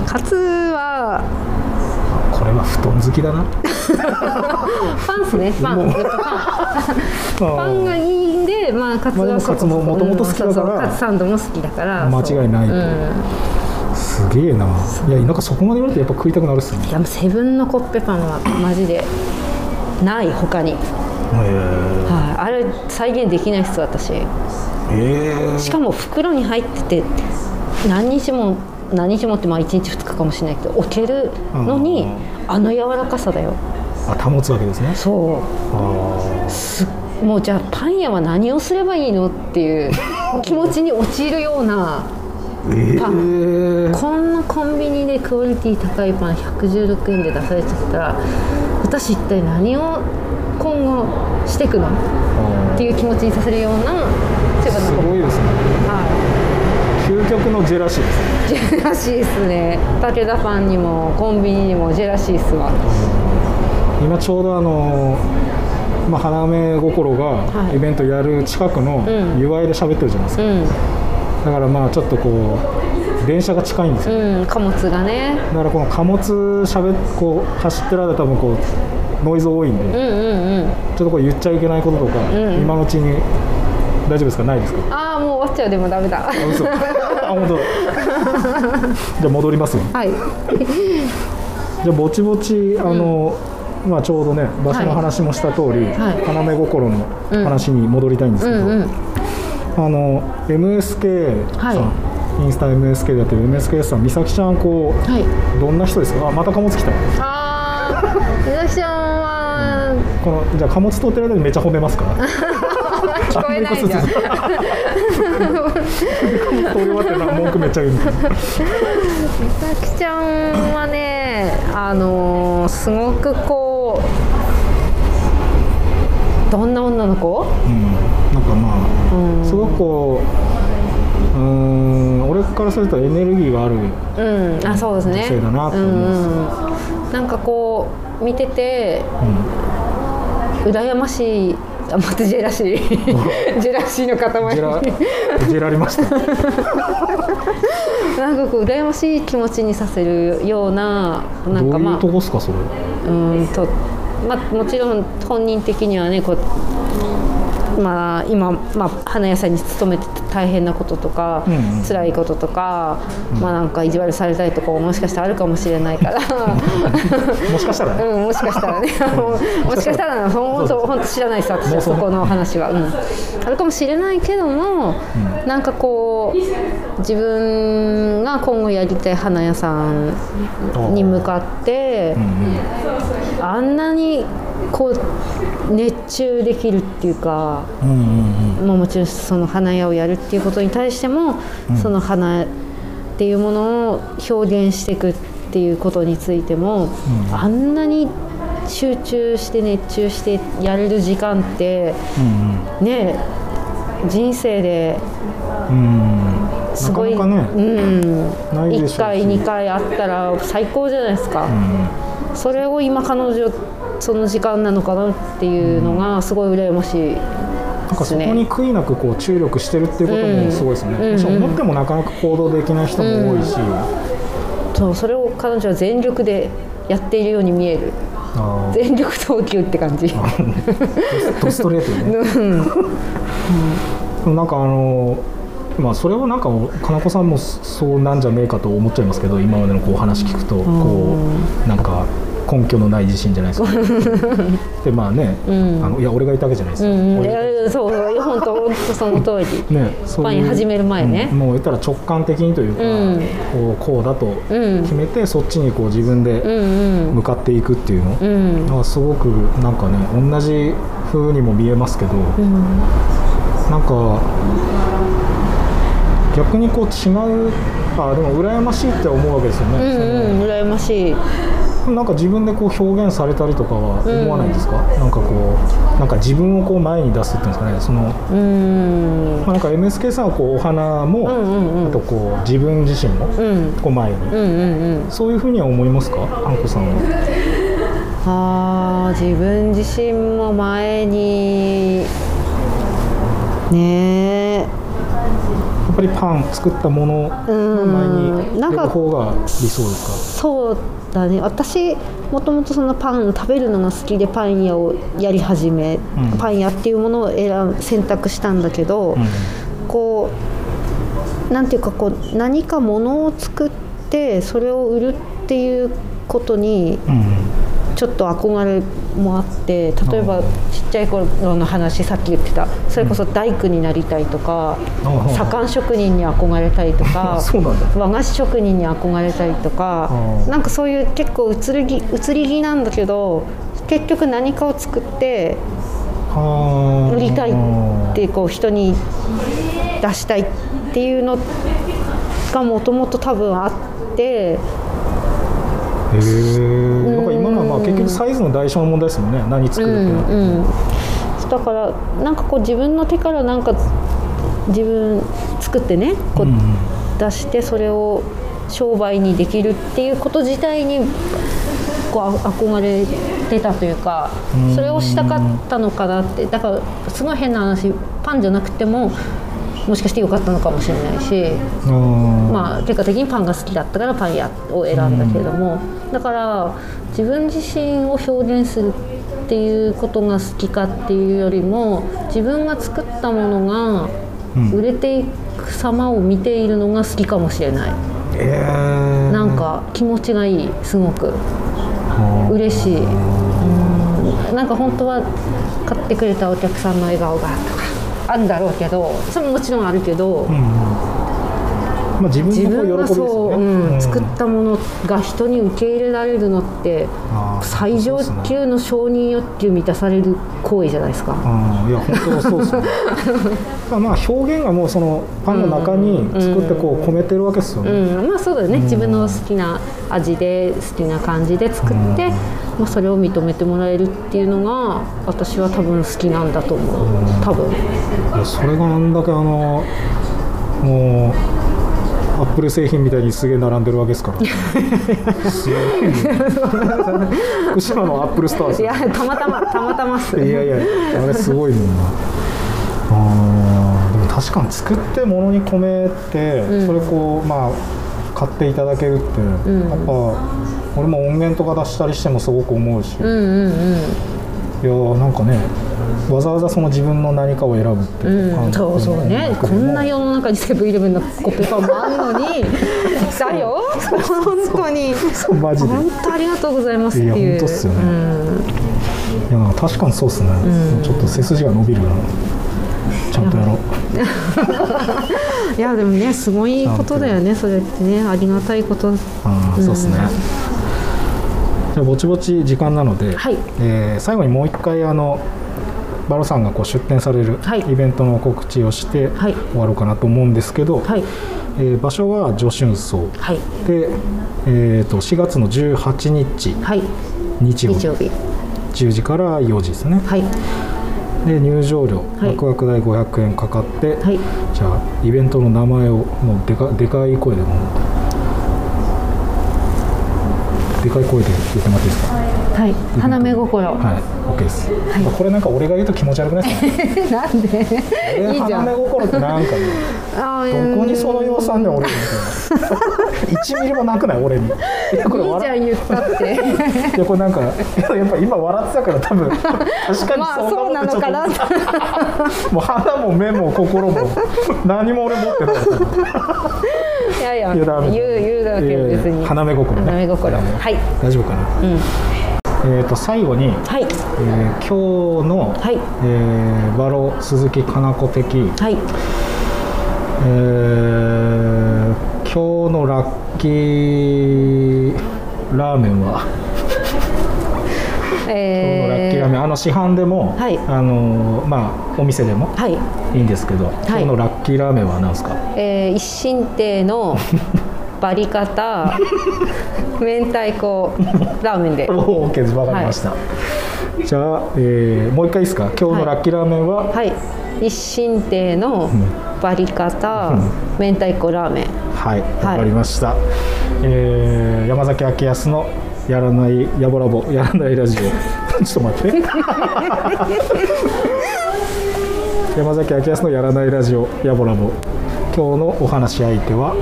カツはこれは布団好きだな。パンっすね。パン。やっぱパン。パンがいいんでまあカツはカツも元々好きだから。うんカツサンドも好きだから。間違いないと。そう。うんすげえな。いやなんかそこまで言われてやっぱ食いたくなるっすね。いやもうセブンのコッペパンはマジでない他に、へはい、あれ再現できないっす私。ええしかも袋に入ってて何日も何日もってまあ1日2日かもしれないけど置けるのにあの柔らかさだよ。あ保つわけですね。そあうすもうじゃあパン屋は何をすればいいのっていう 気持ちに陥るようなえパえこんなコンビニでクオリティ高いパン116円で出されちゃったら私一体何を今後していくの？っていう気持ちにさせるようなすごいですね。は究極のジェラシーです。ねいジェラシーっすね。武田パンにもコンビニにもジェラシーっすわ。今ちょうどあのまあ、花芽心がはい。イベントやる近くのん。UI で喋ってるじゃないですか、うん。だからまあちょっとこう電車が近いんですよ、うん。貨物がね。だからこの貨物しゃべこう走ってる間多分こうノイズ多いんで、うんうんうん。ちょっとこれ言っちゃいけないこととか、ん。今のうちに大丈夫ですか？ないですか？ああもう終わっちゃう。でもダメだ。あ嘘。あ本当だ。じゃあ戻ります？よはい。じゃあぼちぼちあの、まあ、ちょうどね場所の話もした通り、はい。花芽心の話に戻りたいんですけど、うんうん。あの MSK さん、はインスタ MSK でやってる MSK さん美咲ちゃんこうはい。どんな人ですか？あまた貨物来た。ああみなきちゃんはこのじゃあ貨物通ってる間にめっちゃ褒めますか？聞こえないじゃん。通り終わってな文句めっちゃ言うんですみさきちゃんはねあのーすごくこうどんな女の子？うん、なんかまあ、うん。すごくこううーん俺からするとエネルギーがあるうん。あそうですね。女性だなと思います。うん。うんなんかこう見てて羨ましいあまたジェラシー。ジェラシーの塊。ジェラジェラりました。なんかこう羨ましい気持ちにさせるようななんかまあ。とこっすかそれ。うーんとまあもちろん本人的にはねこうまあ今、まあ、花屋さんに勤めてて大変なこととか、うんうん。辛いこととか、まあなんか意地悪されたりとかももしかしたらあるかもしれないから。もしかしたらね、うん、もしかしたらね。もしかしたら本当本当知らないです私はそこの話は、うん、あるかもしれないけども、なんかこう自分が今後やりたい花屋さんに向かって、あんなにこう熱中できるっていうか、うんうんうん。まあ、もちろんその花屋をやるっていうことに対しても、その花っていうものを表現していくっていうことについても、あんなに集中して熱中してやれる時間ってうん。ね人生でうんうんすごいなかなかね、うん、ないでしょうし。1回2回あったら最高じゃないですか、それを今彼女その時間なのかなっていうのがすごい羨ましいなんかそこに悔いなくこう注力してるっていうこともすごいですね、うん。思ってもなかなか行動できない人も多いし、そうそれを彼女は全力でやっているように見える。全力投球って感じ。ドストレート でねなんかあのまあそれはなんか金子さんもそうなんじゃねえかと思っちゃいますけど今までのこう話聞くとこうなんか根拠のない自信じゃないですか。でまあね、ん。あのいや俺が言ったわけじゃないです。よ、うん。うんそう本当本当その通り。ね、パン始める前ね。うん。もう言ったら直感的にというか、うん。こうこうだとうん。決めて、そっちにこう自分うでん。向かっていくっていうの、うん。だからすごくなんかね同じ風にも見えますけど、うん。なんか逆にこう違うあでも羨ましいって思うわけですようんね、うん羨ましい。なんか自分でこう表現されたりとかは思わないんですか、なんかこうなんか自分をこう前に出すっていうんですかねその、うん。まあ、なんか MSK さんはこうお花も、うんうんうん。あとこう自分自身もうん。こう前に、うんうんうん。そういうふうには思いますか？あんこさんは。あー自分自身も前にねえぱりパン作ったものの前に出る方が理想ですそうだね。私もともとそのパン食べるのが好きでパン屋をやり始め、うん。パン屋っていうものを選選択したんだけど、か、うん。こうなんていうかこう何かものを作ってそれを売るっていうことにうんちょっと憧れもあって例えばうん。ちっちゃい頃の話さっき言ってた。それこそ大工になりたいとかうん。左官職人に憧れたりとか 和菓子職人に憧れたりとかうん。なんかそういう結構移り気移り気なんだけど結局何かを作ってはあ売りたいってこう人に出したいっていうのがもともと多分あって結局サイズの代償の問題ですもんね。何作うるってなって、んうん。だからなんかこう自分の手からなんか自分作ってねこううん。出してそれを商売にできるっていうこと自体にこうあ憧れてたというかうん。それをしたかったのかなって。だからすごい変な話パンじゃなくてももしかしてよかったのかもしれないし。うん。まあ、結果的にパンが好きだったからパン屋を選んだけれども、だから自分自身を表現するっていうことが好きかっていうよりも自分が作ったものがうん。売れていく様を見ているのが好きかもしれない、えー。なんか気持ちがいいすごく。うん。嬉しい。うん。なんか本当は買ってくれたお客さんの笑顔がとかあるんだろうけどそれももちろんあるけど、うんまあ自自分の喜びです分がそう、よね、うんうん。作ったものが人に受け入れられるのって最上級の承認欲求満たされる行為じゃないですか。うん。いや本当そうですね。まあまあ表現がもうそのパンの中に作ってこう込めてるわけですよね、うん、まあそうだよね、自分の好きな味で好きな感じで作って、まあ、それを認めてもらえるっていうのが私は多分好きなんだと思う。多分。それがあんだけあのもうアップル製品みたいにすげえ並んでるわけですから。すごいね福島のアップルストアいやたまたまたまたまっす。いやいやあれすごいもんな。あーでも確かに作ってものに込めて、うん。それこうまあ買っていただけるって、ん。やっぱ俺も音源とか出したりしてもすごく思うし、うんうんいやなんかねわざわざその自分の何かを選ぶってうん、あのうん、そうそうね。うんこんな世の中にセブンイレブンのコッペパンもあるのに。だよ。本当に。そうマジで。本当ありがとうございますっていう。いや本当っすよね。うんいや確かにそうっすね、ちょっと背筋が伸びるな。ちゃんとやろう。いやでもねすごいことだよねそれってね。ありがたいこと。あーそうですね、ぼちぼち時間なので、はい。えー最後にもう一回あのバロさんがこう出展されるはい。イベントの告知をしてはい。終わろうかなと思うんですけど、はい。えー場所は助春荘。はい。で、えー、と4月の18日。はい。日曜日。日曜日。10時から4時ですね。はい。で入場料、はい。枠枠代500円かかって、はい。じゃあイベントの名前をもうでかでかい声でもうでかい声で言ってもらっていいですか？はい。花目心はい。OK です、これなんか俺が言うと気持ち悪くないですか？なんで？俺いいじゃん。花目心ってなんかねあどこにその予算で俺みたいな。1ミリもなくない？俺に。いやこれいいじゃ笑ん言ったって。いやこれなんかいややっぱ今笑ってたから多分確かにまあそうそうなのかな。もう鼻も目も心も何も俺持ってないいやいやいやダメ言う言うだけいやいや別に。花目心ね。花目心。はい。大丈夫かな、えっ、と最後に、はい。えー今日の、はい。えーバロ鈴木かな子的、はい。えー今日のラッキーラーメンは、今日のラッキーラーえメン。あの市販でも、はい。あのまあお店でもい。いいんですけど、今日のラッキーラーメンは何ですか？えー、一心亭の バリカタ明太子ラーメンで。おお OK です分かりました、じゃあ、えーもう一回いいですか？今日のラッキーラーメンは、はい。一心亭のバリカタ明太子ラーメン。はい、わはい。かりました。えー山崎明康のやらないやぼラボやらないラジオ。ちょっと待って。山崎明康のやらないラジオやぼラボ。今日のお話し相手は、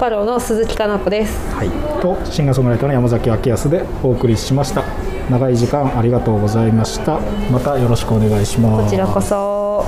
パロの鈴木かな子ですはい、とシンガーソングライターの山崎明康でお送りしました。長い時間ありがとうございました。またよろしくお願いします。こちらこそ